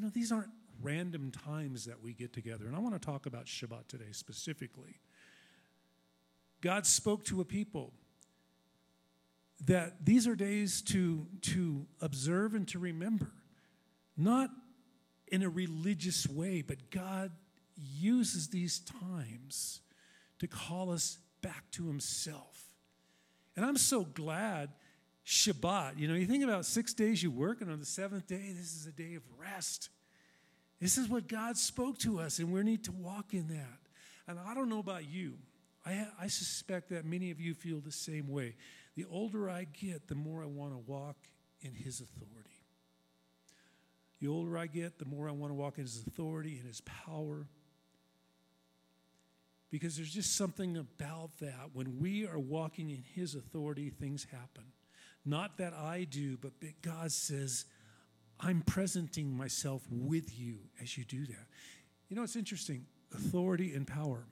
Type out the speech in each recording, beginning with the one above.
you know, these aren't random times that we get together. And I want to talk about Shabbat today specifically. God spoke to a people that these are days to, to observe and to remember, not in a religious way, but God uses these times to call us back to Himself. And I'm so glad Shabbat, you know, you think about six days you work, and on the seventh day, this is a day of rest. This is what God spoke to us, and we need to walk in that. And I don't know about you, I, I suspect that many of you feel the same way. The older I get, the more I want to walk in His authority. The older I get, the more I want to walk in His authority and His power. Because there's just something about that. When we are walking in His authority, things happen. Not that I do, but God says, I'm presenting myself with you as you do that. You know, it's interesting authority and power.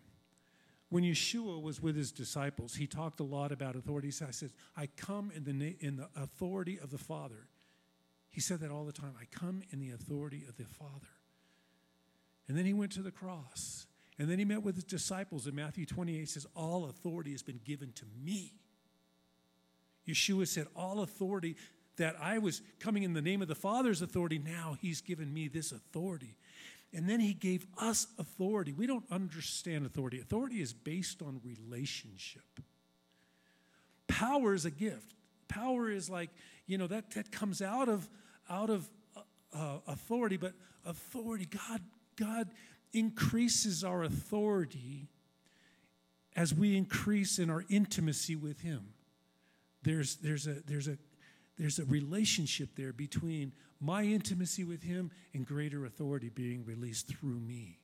When Yeshua was with his disciples, he talked a lot about authority. He said, I come in the, na- in the authority of the Father. He said that all the time. I come in the authority of the Father. And then he went to the cross. And then he met with his disciples in Matthew 28 says, All authority has been given to me. Yeshua said, All authority that I was coming in the name of the Father's authority, now he's given me this authority. And then he gave us authority. We don't understand authority. Authority is based on relationship. Power is a gift. Power is like, you know, that, that comes out of, out of uh, uh, authority, but authority, God, God increases our authority as we increase in our intimacy with him. There's, there's, a, there's, a, there's a relationship there between my intimacy with Him and greater authority being released through me.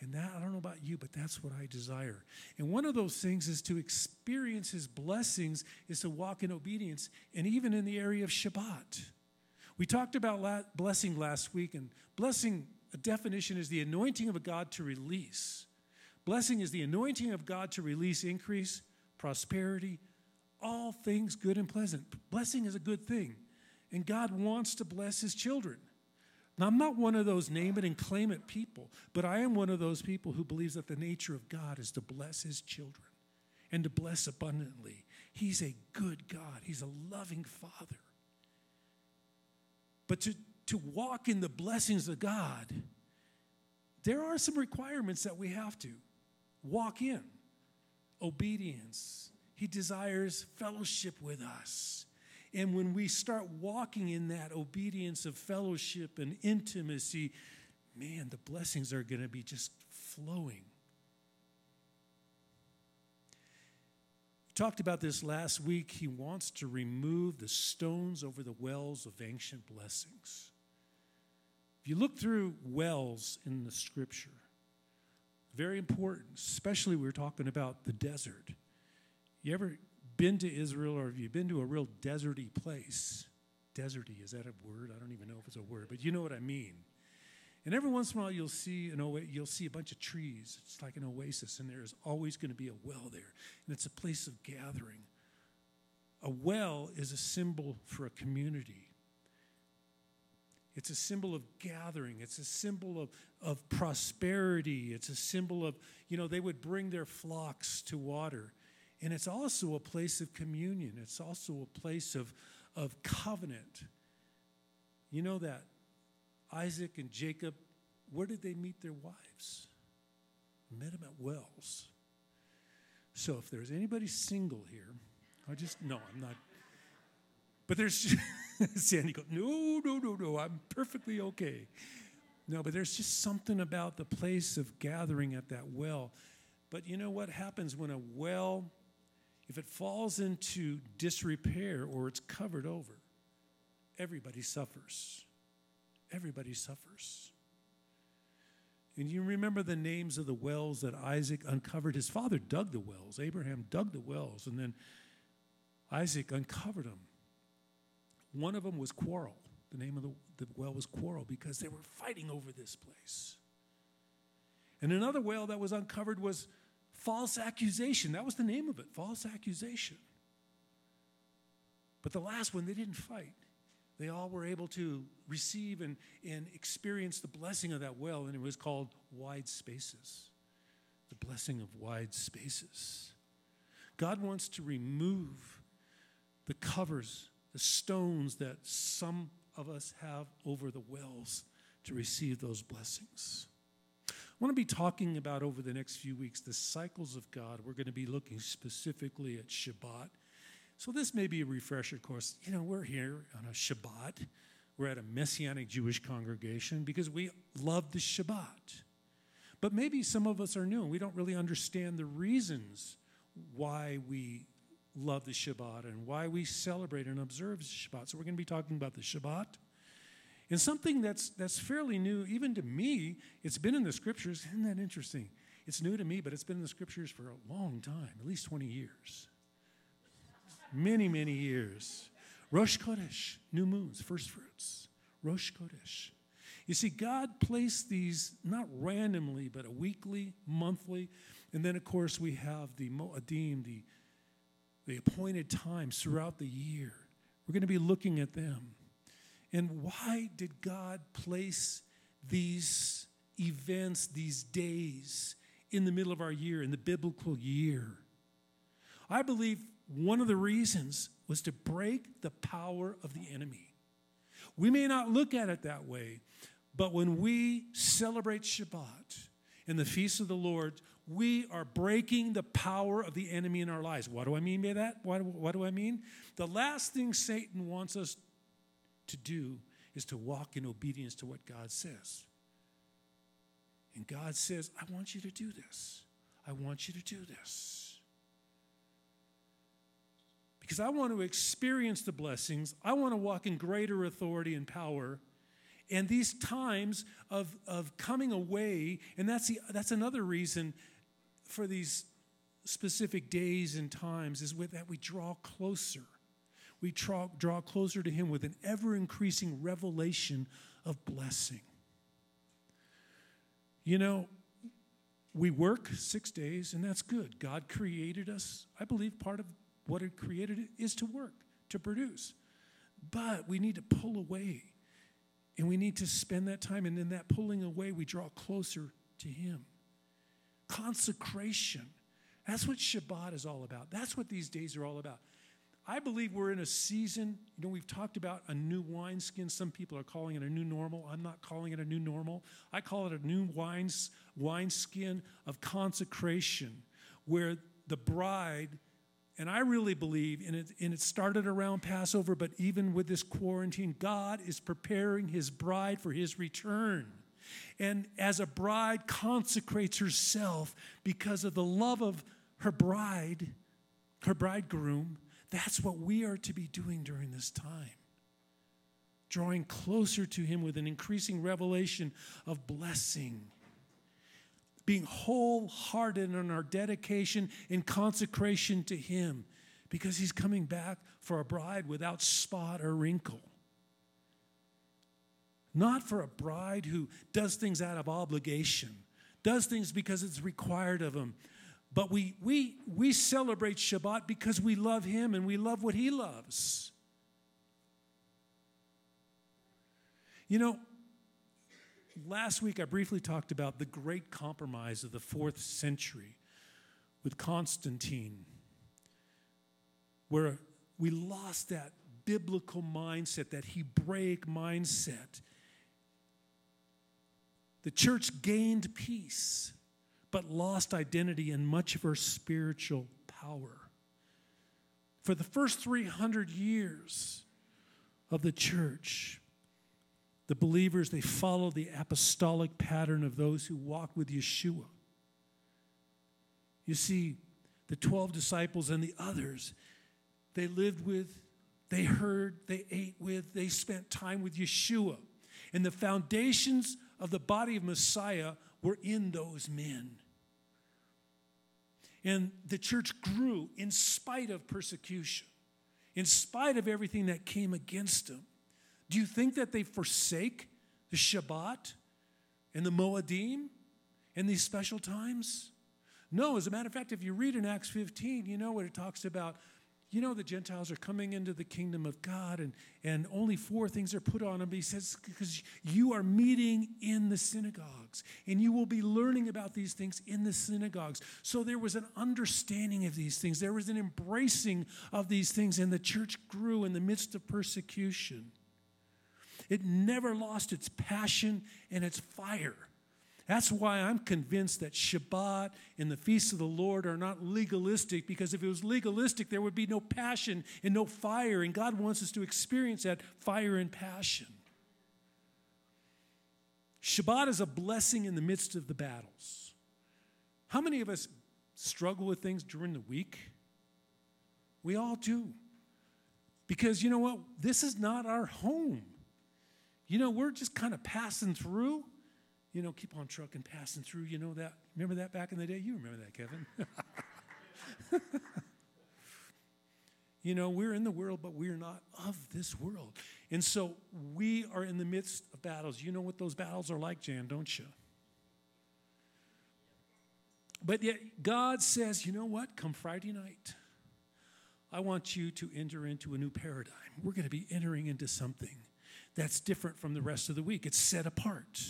And that, I don't know about you, but that's what I desire. And one of those things is to experience His blessings, is to walk in obedience, and even in the area of Shabbat. We talked about blessing last week, and blessing, a definition is the anointing of a God to release. Blessing is the anointing of God to release increase, prosperity, all things good and pleasant. Blessing is a good thing. And God wants to bless his children. Now, I'm not one of those name it and claim it people, but I am one of those people who believes that the nature of God is to bless his children and to bless abundantly. He's a good God, he's a loving Father. But to, to walk in the blessings of God, there are some requirements that we have to walk in obedience. He desires fellowship with us. And when we start walking in that obedience of fellowship and intimacy, man, the blessings are going to be just flowing. We talked about this last week. He wants to remove the stones over the wells of ancient blessings. If you look through wells in the scripture, very important, especially we are talking about the desert. You ever been to Israel or have you been to a real deserty place? Deserty, is that a word? I don't even know if it's a word, but you know what I mean. And every once in a while, you'll see an o- you'll see a bunch of trees. It's like an oasis, and there's always going to be a well there, and it's a place of gathering. A well is a symbol for a community. It's a symbol of gathering. It's a symbol of, of prosperity. It's a symbol of, you know, they would bring their flocks to water. And it's also a place of communion, it's also a place of, of covenant. You know that Isaac and Jacob, where did they meet their wives? Met them at wells. So if there's anybody single here, I just, no, I'm not. But there's, Sandy goes, no, no, no, no, I'm perfectly okay. No, but there's just something about the place of gathering at that well. But you know what happens when a well if it falls into disrepair or it's covered over, everybody suffers. Everybody suffers. And you remember the names of the wells that Isaac uncovered. His father dug the wells. Abraham dug the wells, and then Isaac uncovered them. One of them was Quarrel. The name of the, the well was Quarrel because they were fighting over this place. And another well that was uncovered was false accusation. That was the name of it false accusation. But the last one, they didn't fight. they all were able to receive and, and experience the blessing of that well, and it was called wide spaces. The blessing of wide spaces. God wants to remove the covers, the stones that some of us have over the wells to receive those blessings. I want to be talking about over the next few weeks the cycles of God. We're going to be looking specifically at Shabbat. So, this may be a refresher course. You know, we're here on a Shabbat. We're at a Messianic Jewish congregation because we love the Shabbat. But maybe some of us are new and we don't really understand the reasons why we love the Shabbat and why we celebrate and observe Shabbat. So we're going to be talking about the Shabbat. And something that's, that's fairly new, even to me, it's been in the scriptures. Isn't that interesting? It's new to me, but it's been in the scriptures for a long time, at least 20 years. many, many years. Rosh Chodesh, new moons, first fruits. Rosh Chodesh. You see, God placed these not randomly, but a weekly, monthly, and then, of course, we have the Moadim, the, the appointed times throughout the year. We're going to be looking at them. And why did God place these events, these days, in the middle of our year, in the biblical year? I believe one of the reasons was to break the power of the enemy. We may not look at it that way, but when we celebrate Shabbat and the feast of the Lord, we are breaking the power of the enemy in our lives. What do I mean by that? What, what do I mean? The last thing Satan wants us to do is to walk in obedience to what God says. And God says, I want you to do this. I want you to do this. Because I want to experience the blessings. I want to walk in greater authority and power and these times of, of coming away, and that's, the, that's another reason for these specific days and times, is that we draw closer. We draw, draw closer to Him with an ever increasing revelation of blessing. You know, we work six days, and that's good. God created us. I believe part of what it created is to work, to produce. But we need to pull away and we need to spend that time. And in that pulling away, we draw closer to Him. Consecration. That's what Shabbat is all about. That's what these days are all about. I believe we're in a season, you know, we've talked about a new wineskin. Some people are calling it a new normal. I'm not calling it a new normal. I call it a new wines, wineskin of consecration where the bride and I really believe, and it, and it started around Passover, but even with this quarantine, God is preparing his bride for his return. And as a bride consecrates herself because of the love of her bride, her bridegroom, that's what we are to be doing during this time. Drawing closer to him with an increasing revelation of blessing being wholehearted in our dedication and consecration to Him because He's coming back for a bride without spot or wrinkle. Not for a bride who does things out of obligation, does things because it's required of Him. But we, we, we celebrate Shabbat because we love Him and we love what He loves. You know, last week I briefly talked about the great compromise of the fourth century with Constantine, where we lost that biblical mindset, that Hebraic mindset. The church gained peace, but lost identity and much of her spiritual power. For the first 300 years of the church, the believers, they followed the apostolic pattern of those who walked with Yeshua. You see, the 12 disciples and the others, they lived with, they heard, they ate with, they spent time with Yeshua. And the foundations of the body of Messiah were in those men. And the church grew in spite of persecution, in spite of everything that came against them. Do you think that they forsake the Shabbat and the Moadim in these special times? No, as a matter of fact, if you read in Acts 15, you know what it talks about. You know, the Gentiles are coming into the kingdom of God, and, and only four things are put on them. He says, because you are meeting in the synagogues, and you will be learning about these things in the synagogues. So there was an understanding of these things, there was an embracing of these things, and the church grew in the midst of persecution. It never lost its passion and its fire. That's why I'm convinced that Shabbat and the feasts of the Lord are not legalistic, because if it was legalistic, there would be no passion and no fire, and God wants us to experience that fire and passion. Shabbat is a blessing in the midst of the battles. How many of us struggle with things during the week? We all do. Because you know what? This is not our home. You know, we're just kind of passing through you know, keep on trucking, passing through. You know that? Remember that back in the day? You remember that, Kevin? you know, we're in the world, but we're not of this world. And so we are in the midst of battles. You know what those battles are like, Jan, don't you? But yet, God says, you know what? Come Friday night, I want you to enter into a new paradigm. We're going to be entering into something that's different from the rest of the week, it's set apart.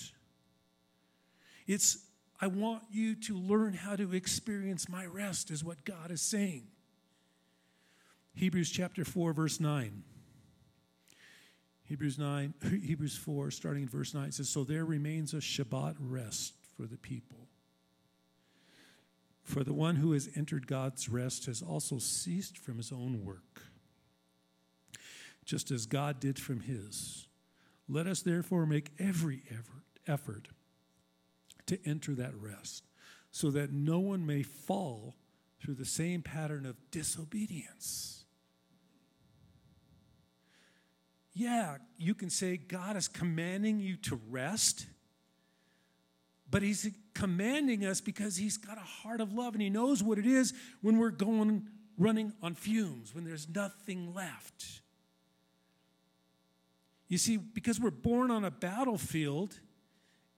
It's, I want you to learn how to experience my rest, is what God is saying. Hebrews chapter 4, verse 9. Hebrews 9, Hebrews 4, starting in verse 9, says, So there remains a Shabbat rest for the people. For the one who has entered God's rest has also ceased from his own work, just as God did from his. Let us therefore make every effort, effort to enter that rest so that no one may fall through the same pattern of disobedience. Yeah, you can say God is commanding you to rest, but He's commanding us because He's got a heart of love and He knows what it is when we're going running on fumes, when there's nothing left. You see, because we're born on a battlefield,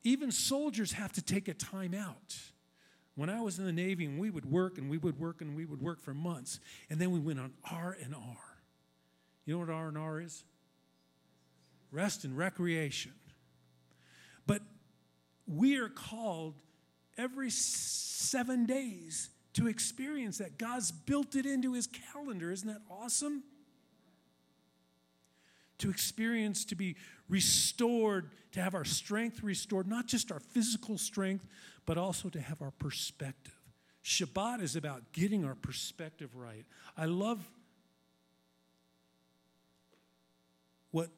even soldiers have to take a time out. When I was in the Navy and we would work and we would work and we would work for months, and then we went on R and R. You know what R and R is? Rest and recreation. But we are called every seven days to experience that. God's built it into his calendar. Isn't that awesome? To experience, to be restored, to have our strength restored, not just our physical strength, but also to have our perspective. Shabbat is about getting our perspective right. I love what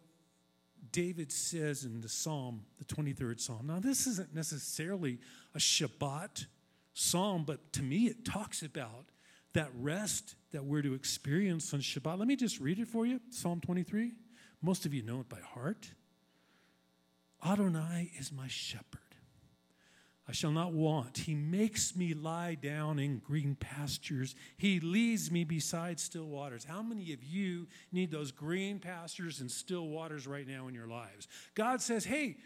David says in the Psalm, the 23rd Psalm. Now, this isn't necessarily a Shabbat psalm, but to me, it talks about that rest that we're to experience on Shabbat. Let me just read it for you Psalm 23. Most of you know it by heart. Adonai is my shepherd. I shall not want. He makes me lie down in green pastures. He leads me beside still waters. How many of you need those green pastures and still waters right now in your lives? God says, hey,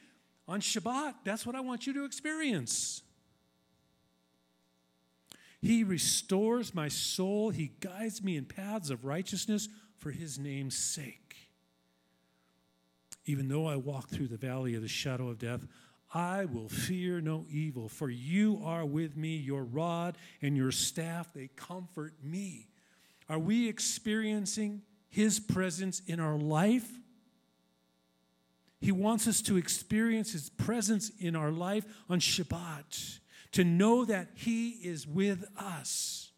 on Shabbat, that's what I want you to experience. He restores my soul. He guides me in paths of righteousness for his name's sake. Even though I walk through the valley of the shadow of death, I will fear no evil, for you are with me, your rod and your staff, they comfort me. Are we experiencing his presence in our life? He wants us to experience his presence in our life on Shabbat, to know that he is with us.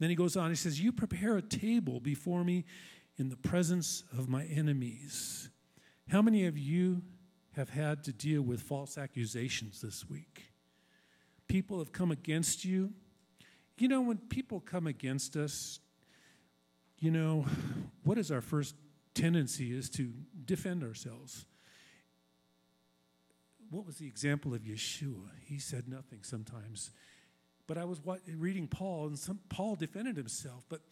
Then he goes on, he says, You prepare a table before me in the presence of my enemies. How many of you have had to deal with false accusations this week? People have come against you. You know, when people come against us, you know, what is our first tendency is to defend ourselves. What was the example of Yeshua? He said nothing sometimes. But I was reading Paul, and some, Paul defended himself. But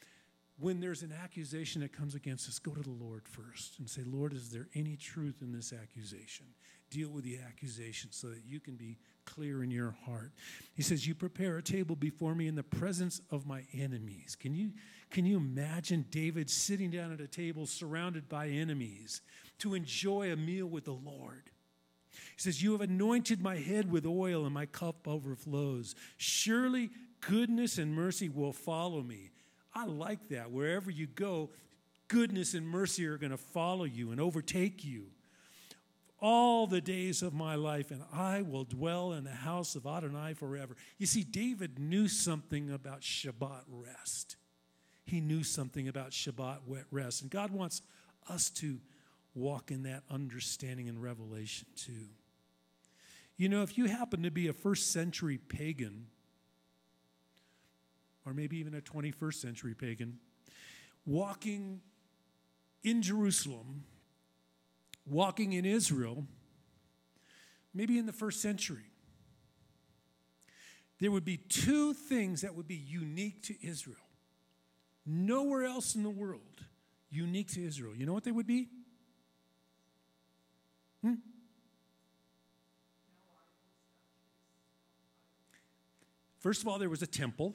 when there's an accusation that comes against us, go to the Lord first and say, Lord, is there any truth in this accusation? Deal with the accusation so that you can be clear in your heart. He says, You prepare a table before me in the presence of my enemies. Can you, can you imagine David sitting down at a table surrounded by enemies to enjoy a meal with the Lord? He says, You have anointed my head with oil, and my cup overflows. Surely goodness and mercy will follow me I like that. Wherever you go, goodness and mercy are going to follow you and overtake you all the days of my life, and I will dwell in the house of Adonai forever. You see, David knew something about Shabbat rest. He knew something about Shabbat rest. And God wants us to walk in that understanding and revelation too. You know, if you happen to be a first century pagan, or maybe even a 21st century pagan, walking in Jerusalem, walking in Israel, maybe in the first century, there would be two things that would be unique to Israel. Nowhere else in the world unique to Israel. You know what they would be? Hmm? First of all, there was a temple.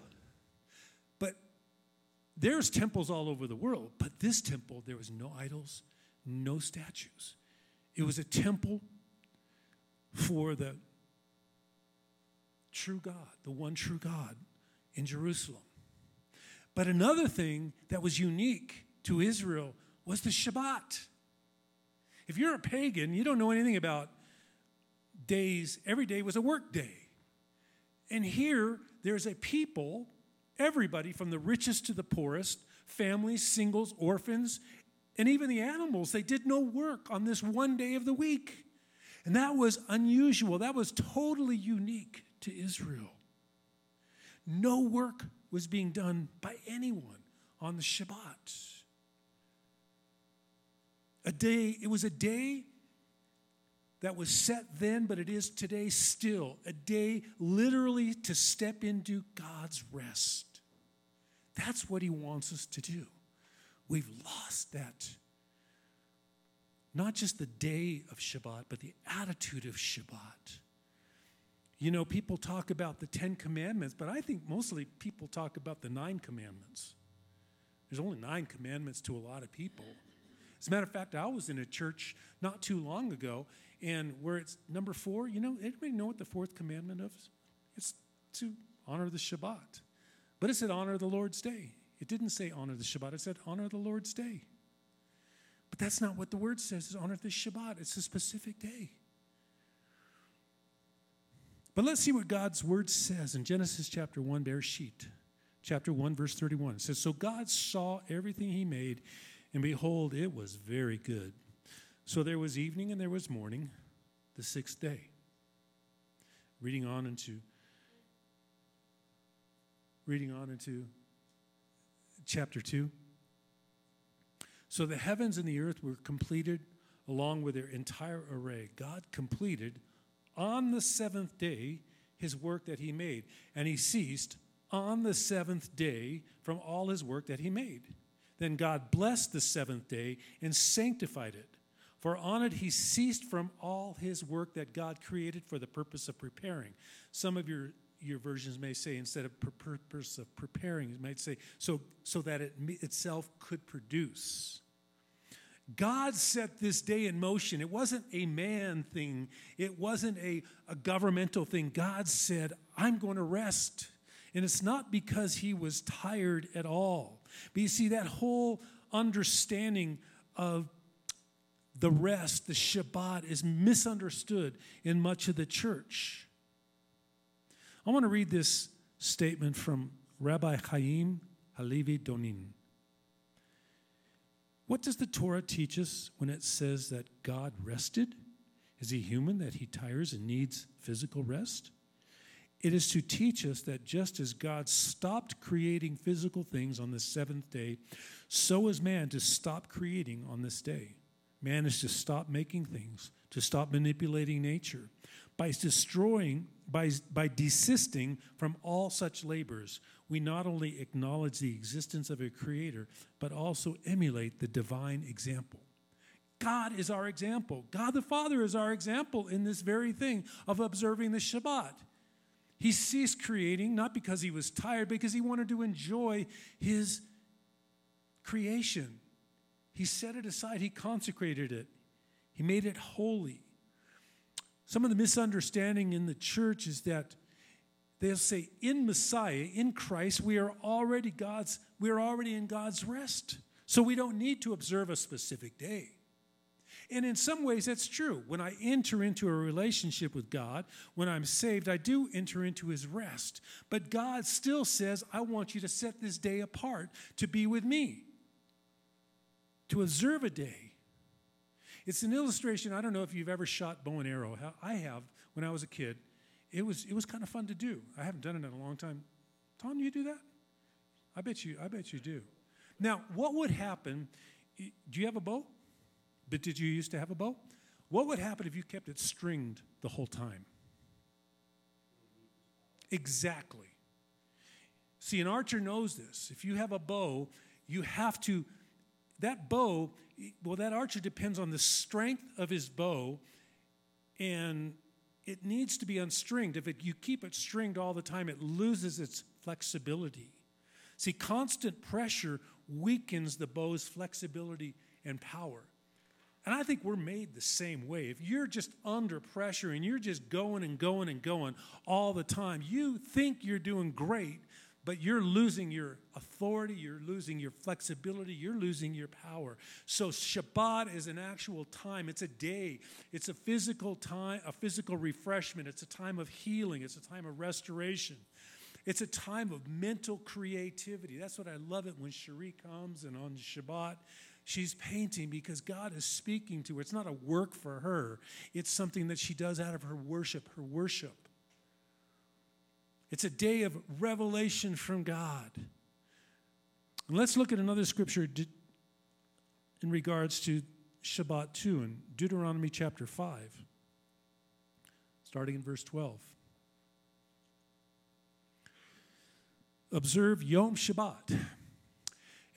There's temples all over the world, but this temple, there was no idols, no statues. It was a temple for the true God, the one true God in Jerusalem. But another thing that was unique to Israel was the Shabbat. If you're a pagan, you don't know anything about days, every day was a work day. And here, there's a people Everybody, from the richest to the poorest, families, singles, orphans, and even the animals, they did no work on this one day of the week. And that was unusual. That was totally unique to Israel. No work was being done by anyone on the Shabbat. A day, it was a day that was set then, but it is today still. A day literally to step into God's rest. That's what he wants us to do. We've lost that. Not just the day of Shabbat, but the attitude of Shabbat. You know, people talk about the Ten Commandments, but I think mostly people talk about the nine commandments. There's only nine commandments to a lot of people. As a matter of fact, I was in a church not too long ago, and where it's number four, you know, anybody know what the fourth commandment is? It's to honor the Shabbat. But it said honor the Lord's day. It didn't say honor the Shabbat, it said honor the Lord's day. But that's not what the word says, is honor the Shabbat. It's a specific day. But let's see what God's word says in Genesis chapter 1, Bereshit. chapter 1, verse 31. It says, So God saw everything he made, and behold, it was very good. So there was evening and there was morning, the sixth day. Reading on into reading on into chapter 2. So the heavens and the earth were completed along with their entire array. God completed on the seventh day his work that he made, and he ceased on the seventh day from all his work that he made. Then God blessed the seventh day and sanctified it. For on it he ceased from all his work that God created for the purpose of preparing. Some of your your versions may say instead of purpose of preparing, it might say so, so that it itself could produce. God set this day in motion. It wasn't a man thing, it wasn't a, a governmental thing. God said, I'm going to rest. And it's not because he was tired at all. But you see, that whole understanding of the rest, the Shabbat, is misunderstood in much of the church. I want to read this statement from Rabbi Chaim Halevi Donin. What does the Torah teach us when it says that God rested? Is he human that he tires and needs physical rest? It is to teach us that just as God stopped creating physical things on the seventh day, so is man to stop creating on this day. Man is to stop making things, to stop manipulating nature. By destroying, by, by desisting from all such labors, we not only acknowledge the existence of a creator, but also emulate the divine example. God is our example. God the Father is our example in this very thing of observing the Shabbat. He ceased creating not because he was tired, because he wanted to enjoy his creation. He set it aside, he consecrated it, he made it holy. Some of the misunderstanding in the church is that they'll say in Messiah, in Christ, we are already God's, we are already in God's rest. So we don't need to observe a specific day. And in some ways, that's true. When I enter into a relationship with God, when I'm saved, I do enter into his rest. But God still says, I want you to set this day apart to be with me, to observe a day. It's an illustration. I don't know if you've ever shot bow and arrow. I have when I was a kid. It was, it was kind of fun to do. I haven't done it in a long time. Tom, do you do that? I bet you, I bet you do. Now, what would happen? Do you have a bow? But did you used to have a bow? What would happen if you kept it stringed the whole time? Exactly. See, an archer knows this. If you have a bow, you have to, that bow, well, that archer depends on the strength of his bow, and it needs to be unstringed. If it, you keep it stringed all the time, it loses its flexibility. See, constant pressure weakens the bow's flexibility and power. And I think we're made the same way. If you're just under pressure and you're just going and going and going all the time, you think you're doing great, but you're losing your authority, you're losing your flexibility, you're losing your power. So Shabbat is an actual time, it's a day, it's a physical time, a physical refreshment, it's a time of healing, it's a time of restoration. It's a time of mental creativity. That's what I love it when Cherie comes and on Shabbat She's painting because God is speaking to her. It's not a work for her, it's something that she does out of her worship, her worship. It's a day of revelation from God. And let's look at another scripture in regards to Shabbat too, in Deuteronomy chapter 5, starting in verse 12. Observe Yom Shabbat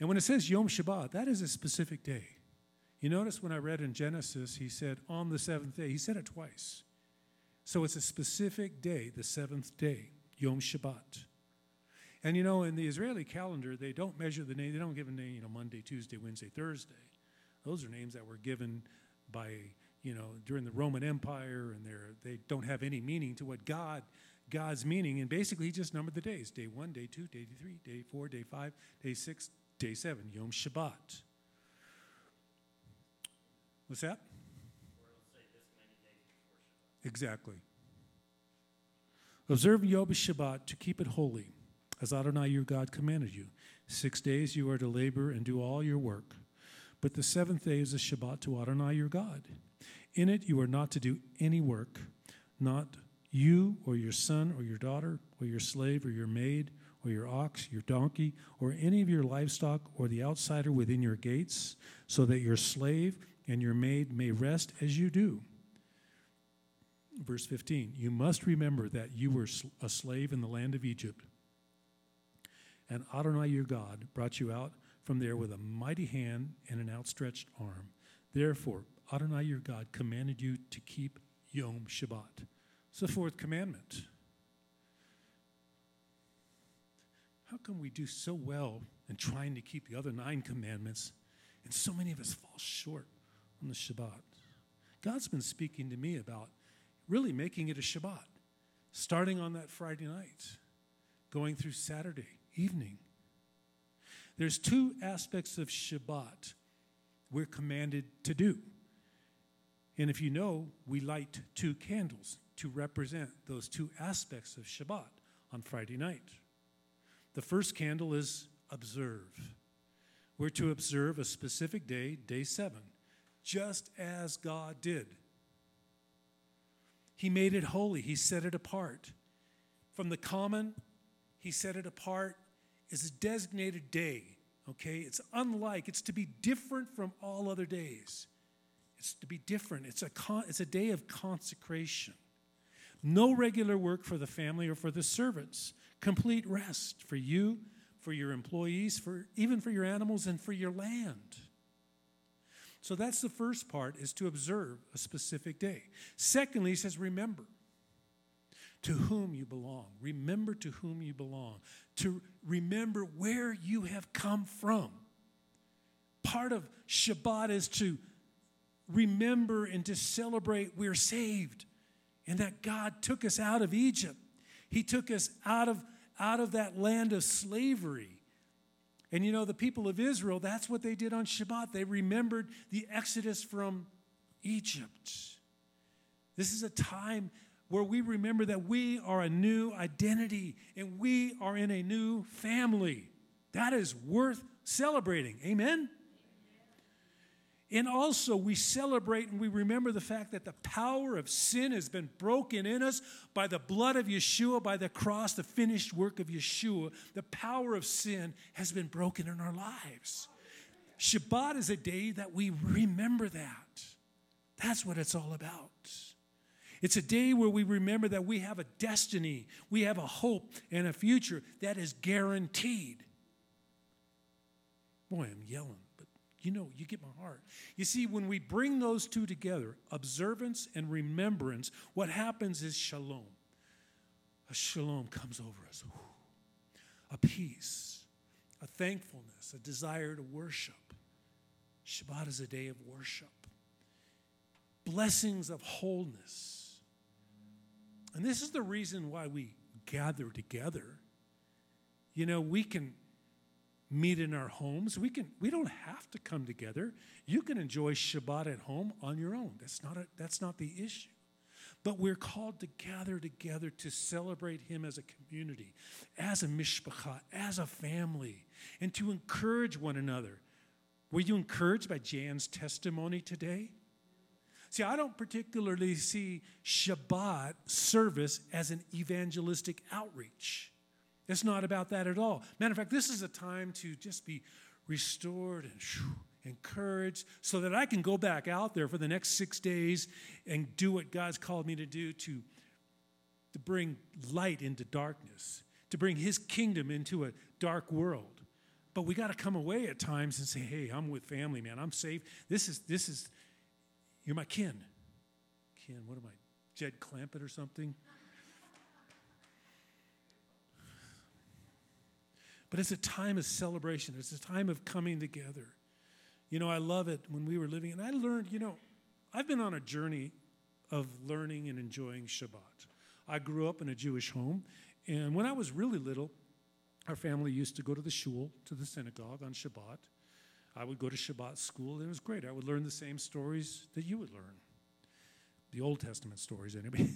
and when it says Yom Shabbat, that is a specific day. You notice when I read in Genesis, he said on the seventh day. He said it twice. So it's a specific day, the seventh day, Yom Shabbat. And you know, in the Israeli calendar, they don't measure the name, they don't give a name, you know, Monday, Tuesday, Wednesday, Thursday. Those are names that were given by, you know, during the Roman Empire, and they're, they don't have any meaning to what God, God's meaning. And basically, he just numbered the days day one, day two, day three, day four, day five, day six, day seven, Yom Shabbat. What's that? Exactly. Observe Yom Shabbat to keep it holy, as Adonai your God commanded you. Six days you are to labor and do all your work. But the seventh day is a Shabbat to Adonai your God. In it you are not to do any work, not you or your son or your daughter or your slave or your maid or your ox, your donkey, or any of your livestock, or the outsider within your gates, so that your slave and your maid may rest as you do. Verse 15 You must remember that you were a slave in the land of Egypt, and Adonai your God brought you out from there with a mighty hand and an outstretched arm. Therefore, Adonai your God commanded you to keep Yom Shabbat. It's the fourth commandment. how come we do so well in trying to keep the other nine commandments and so many of us fall short on the Shabbat? God's been speaking to me about really making it a Shabbat, starting on that Friday night, going through Saturday evening. There's two aspects of Shabbat we're commanded to do. And if you know, we light two candles to represent those two aspects of Shabbat on Friday night. The first candle is observe. We're to observe a specific day, day seven, just as God did. He made it holy, He set it apart. From the common, He set it apart as a designated day. Okay? It's unlike, it's to be different from all other days. It's to be different. It's a, con, it's a day of consecration. No regular work for the family or for the servants. Complete rest for you, for your employees, for even for your animals and for your land. So that's the first part is to observe a specific day. Secondly, he says remember to whom you belong. Remember to whom you belong. To remember where you have come from. Part of Shabbat is to remember and to celebrate we're saved and that God took us out of Egypt. He took us out of, out of that land of slavery. And you know, the people of Israel, that's what they did on Shabbat. They remembered the exodus from Egypt. This is a time where we remember that we are a new identity and we are in a new family. That is worth celebrating. Amen? And also, we celebrate and we remember the fact that the power of sin has been broken in us by the blood of Yeshua, by the cross, the finished work of Yeshua. The power of sin has been broken in our lives. Shabbat is a day that we remember that. That's what it's all about. It's a day where we remember that we have a destiny, we have a hope, and a future that is guaranteed. Boy, I'm yelling. You know, you get my heart. You see, when we bring those two together, observance and remembrance, what happens is shalom. A shalom comes over us, a peace, a thankfulness, a desire to worship. Shabbat is a day of worship, blessings of wholeness. And this is the reason why we gather together. You know, we can meet in our homes. We, can, we don't have to come together. You can enjoy Shabbat at home on your own. That's not, a, that's not the issue. But we're called to gather together to celebrate Him as a community, as a mishpacha, as a family, and to encourage one another. Were you encouraged by Jan's testimony today? See, I don't particularly see Shabbat service as an evangelistic outreach. It's not about that at all. Matter of fact, this is a time to just be restored and encouraged so that I can go back out there for the next six days and do what God's called me to do to, to bring light into darkness, to bring His kingdom into a dark world. But we got to come away at times and say, hey, I'm with family, man. I'm safe. This is, this is, you're my kin. Kin, what am I, Jed Clampett or something? But it's a time of celebration, it's a time of coming together. You know, I love it when we were living, and I learned, you know, I've been on a journey of learning and enjoying Shabbat. I grew up in a Jewish home, and when I was really little, our family used to go to the shul, to the synagogue on Shabbat. I would go to Shabbat school, and it was great. I would learn the same stories that you would learn the Old Testament stories, anyway.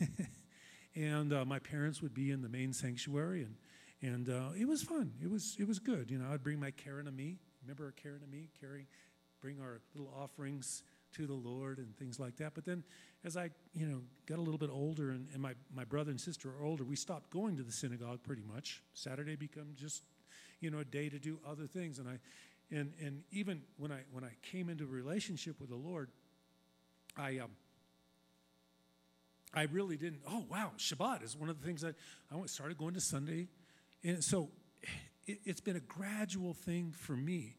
and uh, my parents would be in the main sanctuary, and and uh, it was fun. It was it was good. You know, I'd bring my Karen and me. Remember Karen and me? Carry, bring our little offerings to the Lord and things like that. But then, as I you know got a little bit older, and, and my my brother and sister are older, we stopped going to the synagogue pretty much. Saturday become just you know a day to do other things. And I and and even when I when I came into a relationship with the Lord, I um, I really didn't. Oh wow, Shabbat is one of the things that I started going to Sunday and so it, has been a gradual thing for me.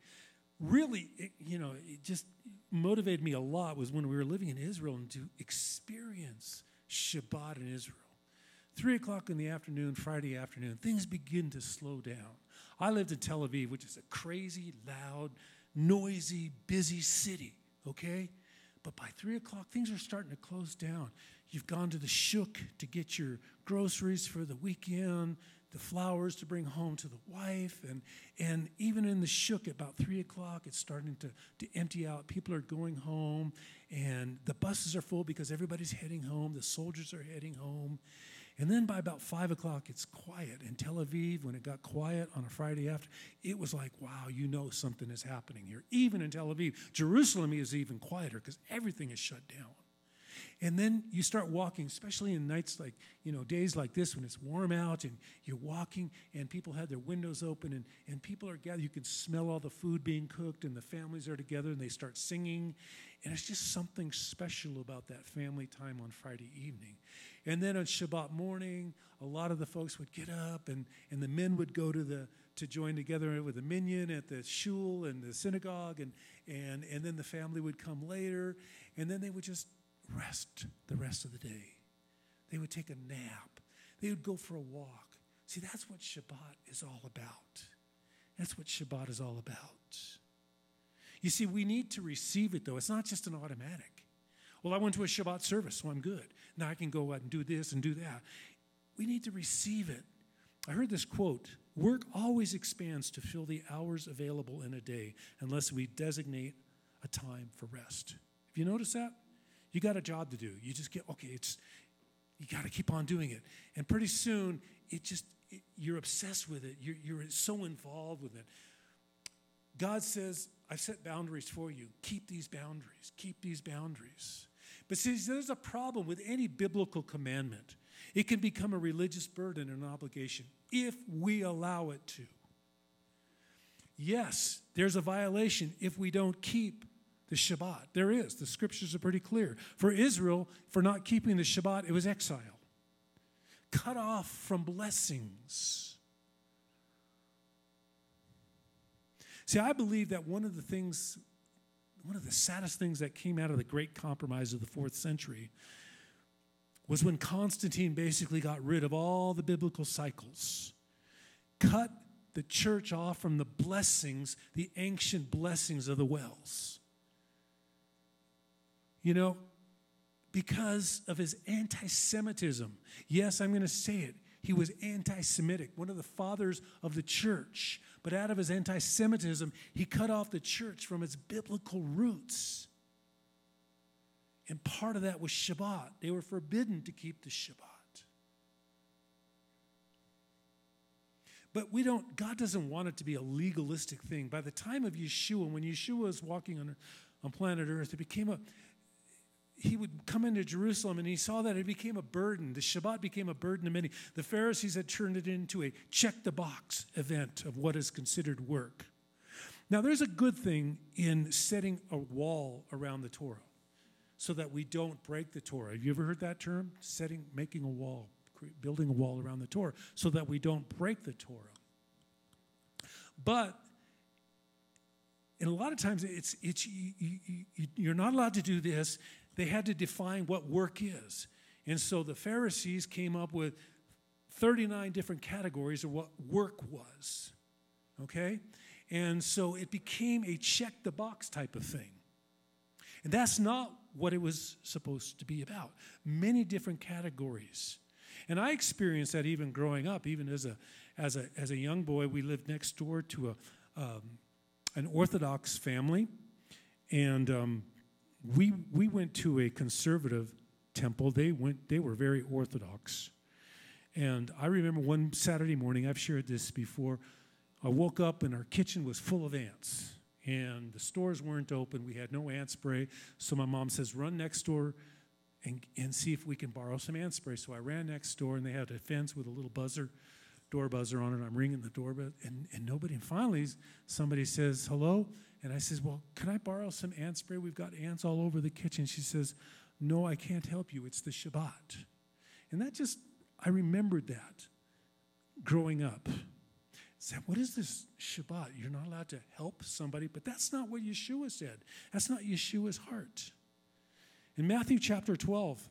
Really, it, you know, it just motivated me a lot was when we were living in Israel and to experience Shabbat in Israel. Three o'clock in the afternoon, Friday afternoon, things begin to slow down. I lived in Tel Aviv, which is a crazy, loud, noisy, busy city, okay? But by three o'clock, things are starting to close down. You've gone to the shuk to get your groceries for the weekend the flowers to bring home to the wife. And, and even in the at about three o'clock, it's starting to, to empty out. People are going home, and the buses are full because everybody's heading home. The soldiers are heading home. And then by about five o'clock, it's quiet. In Tel Aviv, when it got quiet on a Friday after, it was like, wow, you know something is happening here. Even in Tel Aviv, Jerusalem is even quieter because everything is shut down. And then you start walking, especially in nights like, you know, days like this when it's warm out and you're walking and people have their windows open and, and people are gathered. You can smell all the food being cooked and the families are together and they start singing. And it's just something special about that family time on Friday evening. And then on Shabbat morning, a lot of the folks would get up and, and the men would go to the to join together with the minyan at the shul and the synagogue and, and, and then the family would come later and then they would just rest the rest of the day. They would take a nap. They would go for a walk. See, that's what Shabbat is all about. That's what Shabbat is all about. You see, we need to receive it, though. It's not just an automatic. Well, I went to a Shabbat service, so I'm good. Now I can go out and do this and do that. We need to receive it. I heard this quote Work always expands to fill the hours available in a day unless we designate a time for rest. Have you noticed that? You got a job to do. You just get, okay, it's, you got to keep on doing it. And pretty soon, it just, it, you're obsessed with it. You're, you're so involved with it. God says, I've set boundaries for you. Keep these boundaries. Keep these boundaries. But see, there's a problem with any biblical commandment. It can become a religious burden and an obligation if we allow it to. Yes, there's a violation if we don't keep the Shabbat. There is. The scriptures are pretty clear. For Israel, for not keeping the Shabbat, it was exile, cut off from blessings. See, I believe that one of the things, one of the saddest things that came out of the great compromise of the fourth century was when Constantine basically got rid of all the biblical cycles, cut the church off from the blessings, the ancient blessings of the wells. You know, because of his anti Semitism. Yes, I'm going to say it. He was anti Semitic, one of the fathers of the church. But out of his anti Semitism, he cut off the church from its biblical roots. And part of that was Shabbat. They were forbidden to keep the Shabbat. But we don't, God doesn't want it to be a legalistic thing. By the time of Yeshua, when Yeshua was walking on, on planet Earth, it became a, he would come into Jerusalem and he saw that it became a burden. The Shabbat became a burden to many. The Pharisees had turned it into a check the box event of what is considered work. Now, there's a good thing in setting a wall around the Torah so that we don't break the Torah. Have you ever heard that term? Setting, making a wall, building a wall around the Torah so that we don't break the Torah. But and a lot of times it's, it's you, you, you're not allowed to do this. They had to define what work is. And so the Pharisees came up with 39 different categories of what work was. Okay? And so it became a check the box type of thing. And that's not what it was supposed to be about. Many different categories. And I experienced that even growing up, even as a, as a, as a young boy. We lived next door to a, um, an Orthodox family, and um, we, we went to a conservative temple. They, went, they were very Orthodox. And I remember one Saturday morning, I've shared this before, I woke up and our kitchen was full of ants and the stores weren't open. We had no ant spray. So my mom says, run next door and, and see if we can borrow some ant spray. So I ran next door and they had a fence with a little buzzer, door buzzer on it. I'm ringing the doorbell and, and nobody. And finally, somebody says, hello. And I says, well, can I borrow some ant spray? We've got ants all over the kitchen. She says, no, I can't help you. It's the Shabbat. And that just, I remembered that growing up said, What is this Shabbat? You're not allowed to help somebody, but that's not what Yeshua said. That's not Yeshua's heart. In Matthew chapter 12,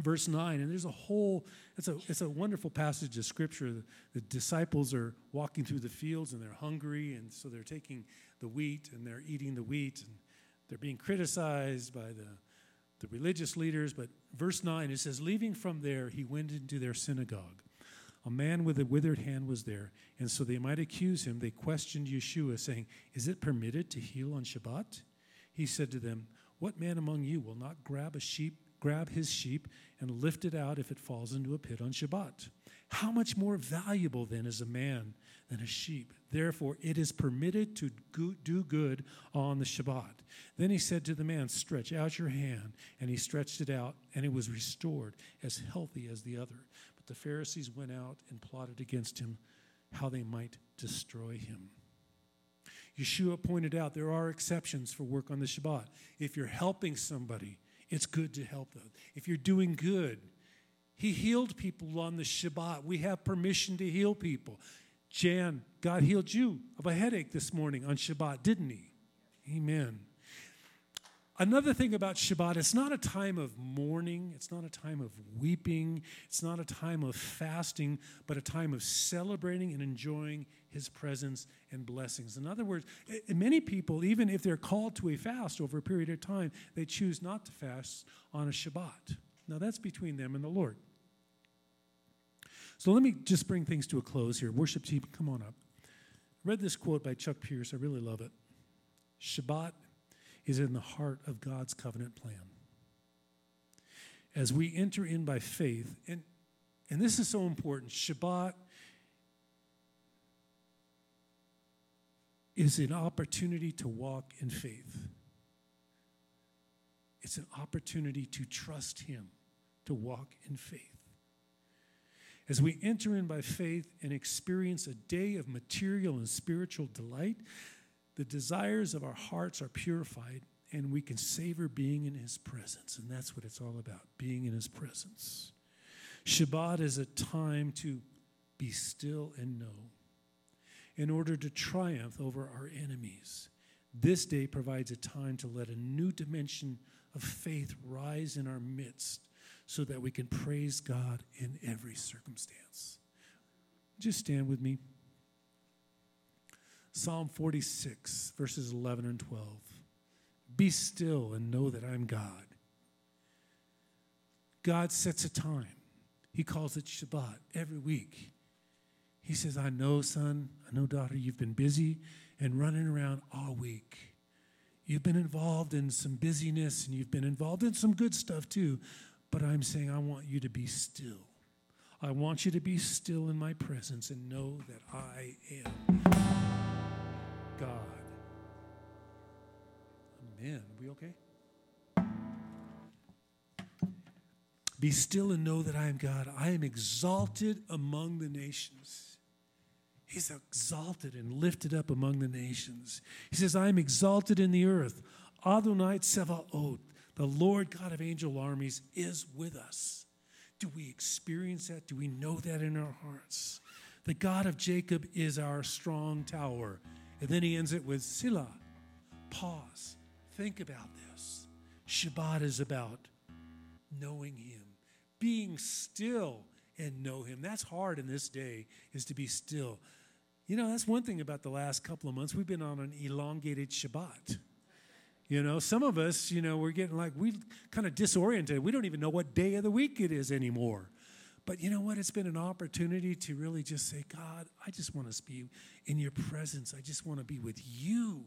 verse 9, and there's a whole, it's a, it's a wonderful passage of scripture. The, the disciples are walking through the fields and they're hungry, and so they're taking the wheat and they're eating the wheat, and they're being criticized by the, the religious leaders. But verse 9, it says, Leaving from there, he went into their synagogue a man with a withered hand was there, and so they might accuse him. They questioned Yeshua, saying, Is it permitted to heal on Shabbat? He said to them, What man among you will not grab a sheep grab his sheep and lift it out if it falls into a pit on Shabbat. How much more valuable then is a man than a sheep? Therefore, it is permitted to do good on the Shabbat. Then he said to the man, Stretch out your hand. And he stretched it out, and it was restored, as healthy as the other. But the Pharisees went out and plotted against him how they might destroy him. Yeshua pointed out there are exceptions for work on the Shabbat. If you're helping somebody, it's good to help them. If you're doing good, he healed people on the Shabbat. We have permission to heal people. Jan, God healed you of a headache this morning on Shabbat, didn't he? Amen. Another thing about Shabbat, it's not a time of mourning, it's not a time of weeping, it's not a time of fasting, but a time of celebrating and enjoying his presence and blessings. In other words, eh, eh, many people, even if they're called to a fast over a period of time, they choose not to fast on a Shabbat. Now, that's between them and the Lord. So let me just bring things to a close here. Worship team, come on up. I read this quote by Chuck Pierce. I really love it. Shabbat is in the heart of God's covenant plan. As we enter in by faith, and, and this is so important, Shabbat is an opportunity to walk in faith. It's an opportunity to trust Him, to walk in faith. As we enter in by faith and experience a day of material and spiritual delight, the desires of our hearts are purified and we can savor being in His presence. And that's what it's all about being in His presence. Shabbat is a time to be still and know in order to triumph over our enemies. This day provides a time to let a new dimension of faith rise in our midst so that we can praise God in every circumstance. Just stand with me. Psalm 46, verses 11 and 12. Be still and know that I'm God. God sets a time. He calls it Shabbat every week. He says, I know, son, I know, daughter, you've been busy and running around all week. You've been involved in some busyness and you've been involved in some good stuff too. But I'm saying, I want you to be still. I want you to be still in my presence and know that I am God. Amen. Are we okay? Be still and know that I am God. I am exalted among the nations. He's exalted and lifted up among the nations. He says, I am exalted in the earth. Adonai Tsevaot, the Lord God of angel armies, is with us. Do we experience that? Do we know that in our hearts? The God of Jacob is our strong tower. And then he ends it with Selah. Pause. Think about this. Shabbat is about knowing him, being still and know him. That's hard in this day, is to be still. You know, that's one thing about the last couple of months. We've been on an elongated Shabbat. You know, some of us, you know, we're getting like, we kind of disoriented. We don't even know what day of the week it is anymore. But you know what? It's been an opportunity to really just say, God, I just want to be in your presence. I just want to be with you.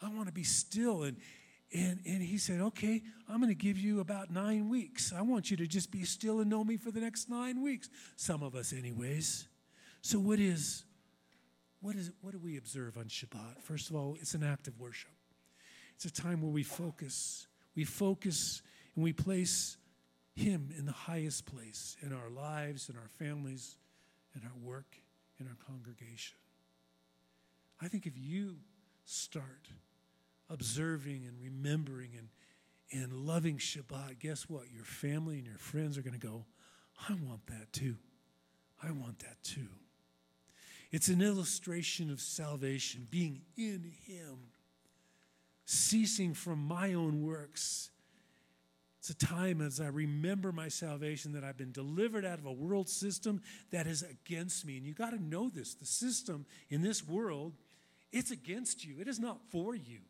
I want to be still. And, and, and he said, Okay, I'm going to give you about nine weeks. I want you to just be still and know me for the next nine weeks. Some of us, anyways. So, what is, what is, what do we observe on Shabbat? First of all, it's an act of worship. It's a time where we focus. We focus and we place Him in the highest place in our lives, in our families, in our work, in our congregation. I think if you start observing and remembering and, and loving Shabbat, guess what? Your family and your friends are going to go, I want that too. I want that too. It's an illustration of salvation, being in Him ceasing from my own works. It's a time as I remember my salvation that I've been delivered out of a world system that is against me. And you got to know this the system in this world, it's against you, it is not for you.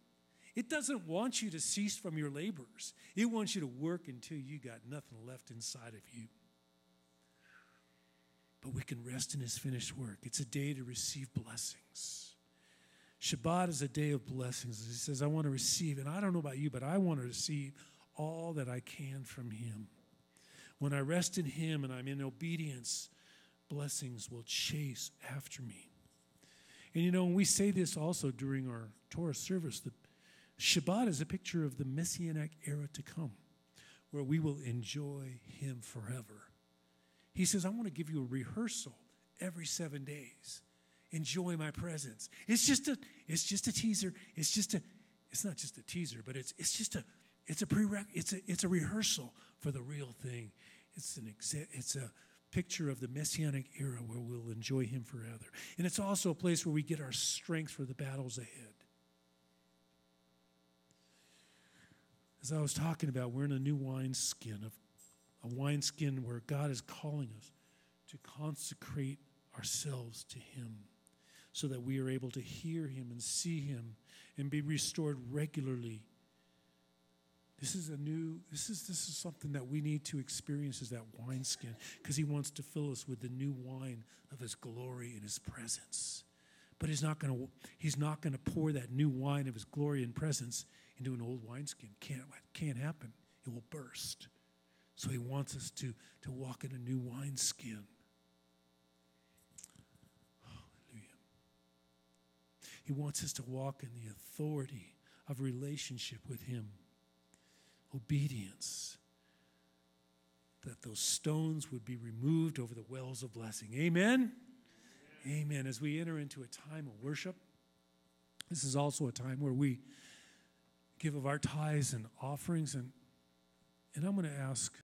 It doesn't want you to cease from your labors, it wants you to work until you got nothing left inside of you. But we can rest in his finished work. It's a day to receive blessings. Shabbat is a day of blessings. He says, I want to receive, and I don't know about you, but I want to receive all that I can from Him. When I rest in Him and I'm in obedience, blessings will chase after me. And you know, we say this also during our Torah service, the Shabbat is a picture of the messianic era to come, where we will enjoy Him forever. He says, I want to give you a rehearsal every seven days. Enjoy my presence. It's just a, it's just a teaser. It's just a, it's not just a teaser, but it's it's just a, it's a prereq, it's a it's a rehearsal for the real thing. It's an exa- it's a picture of the messianic era where we'll enjoy him forever. And it's also a place where we get our strength for the battles ahead. As I was talking about, we're in a new wineskin of a wineskin where God is calling us to consecrate ourselves to Him so that we are able to hear Him and see Him and be restored regularly. This is a new, this is, this is something that we need to experience as that wineskin because He wants to fill us with the new wine of His glory and His presence. But He's not going to, He's not going to pour that new wine of His glory and presence into an old wineskin. Can't, can't happen. It will burst. So he wants us to, to walk in a new wineskin. Hallelujah. He wants us to walk in the authority of relationship with him, obedience, that those stones would be removed over the wells of blessing. Amen? Amen. Amen. As we enter into a time of worship, this is also a time where we give of our tithes and offerings and and I'm going to ask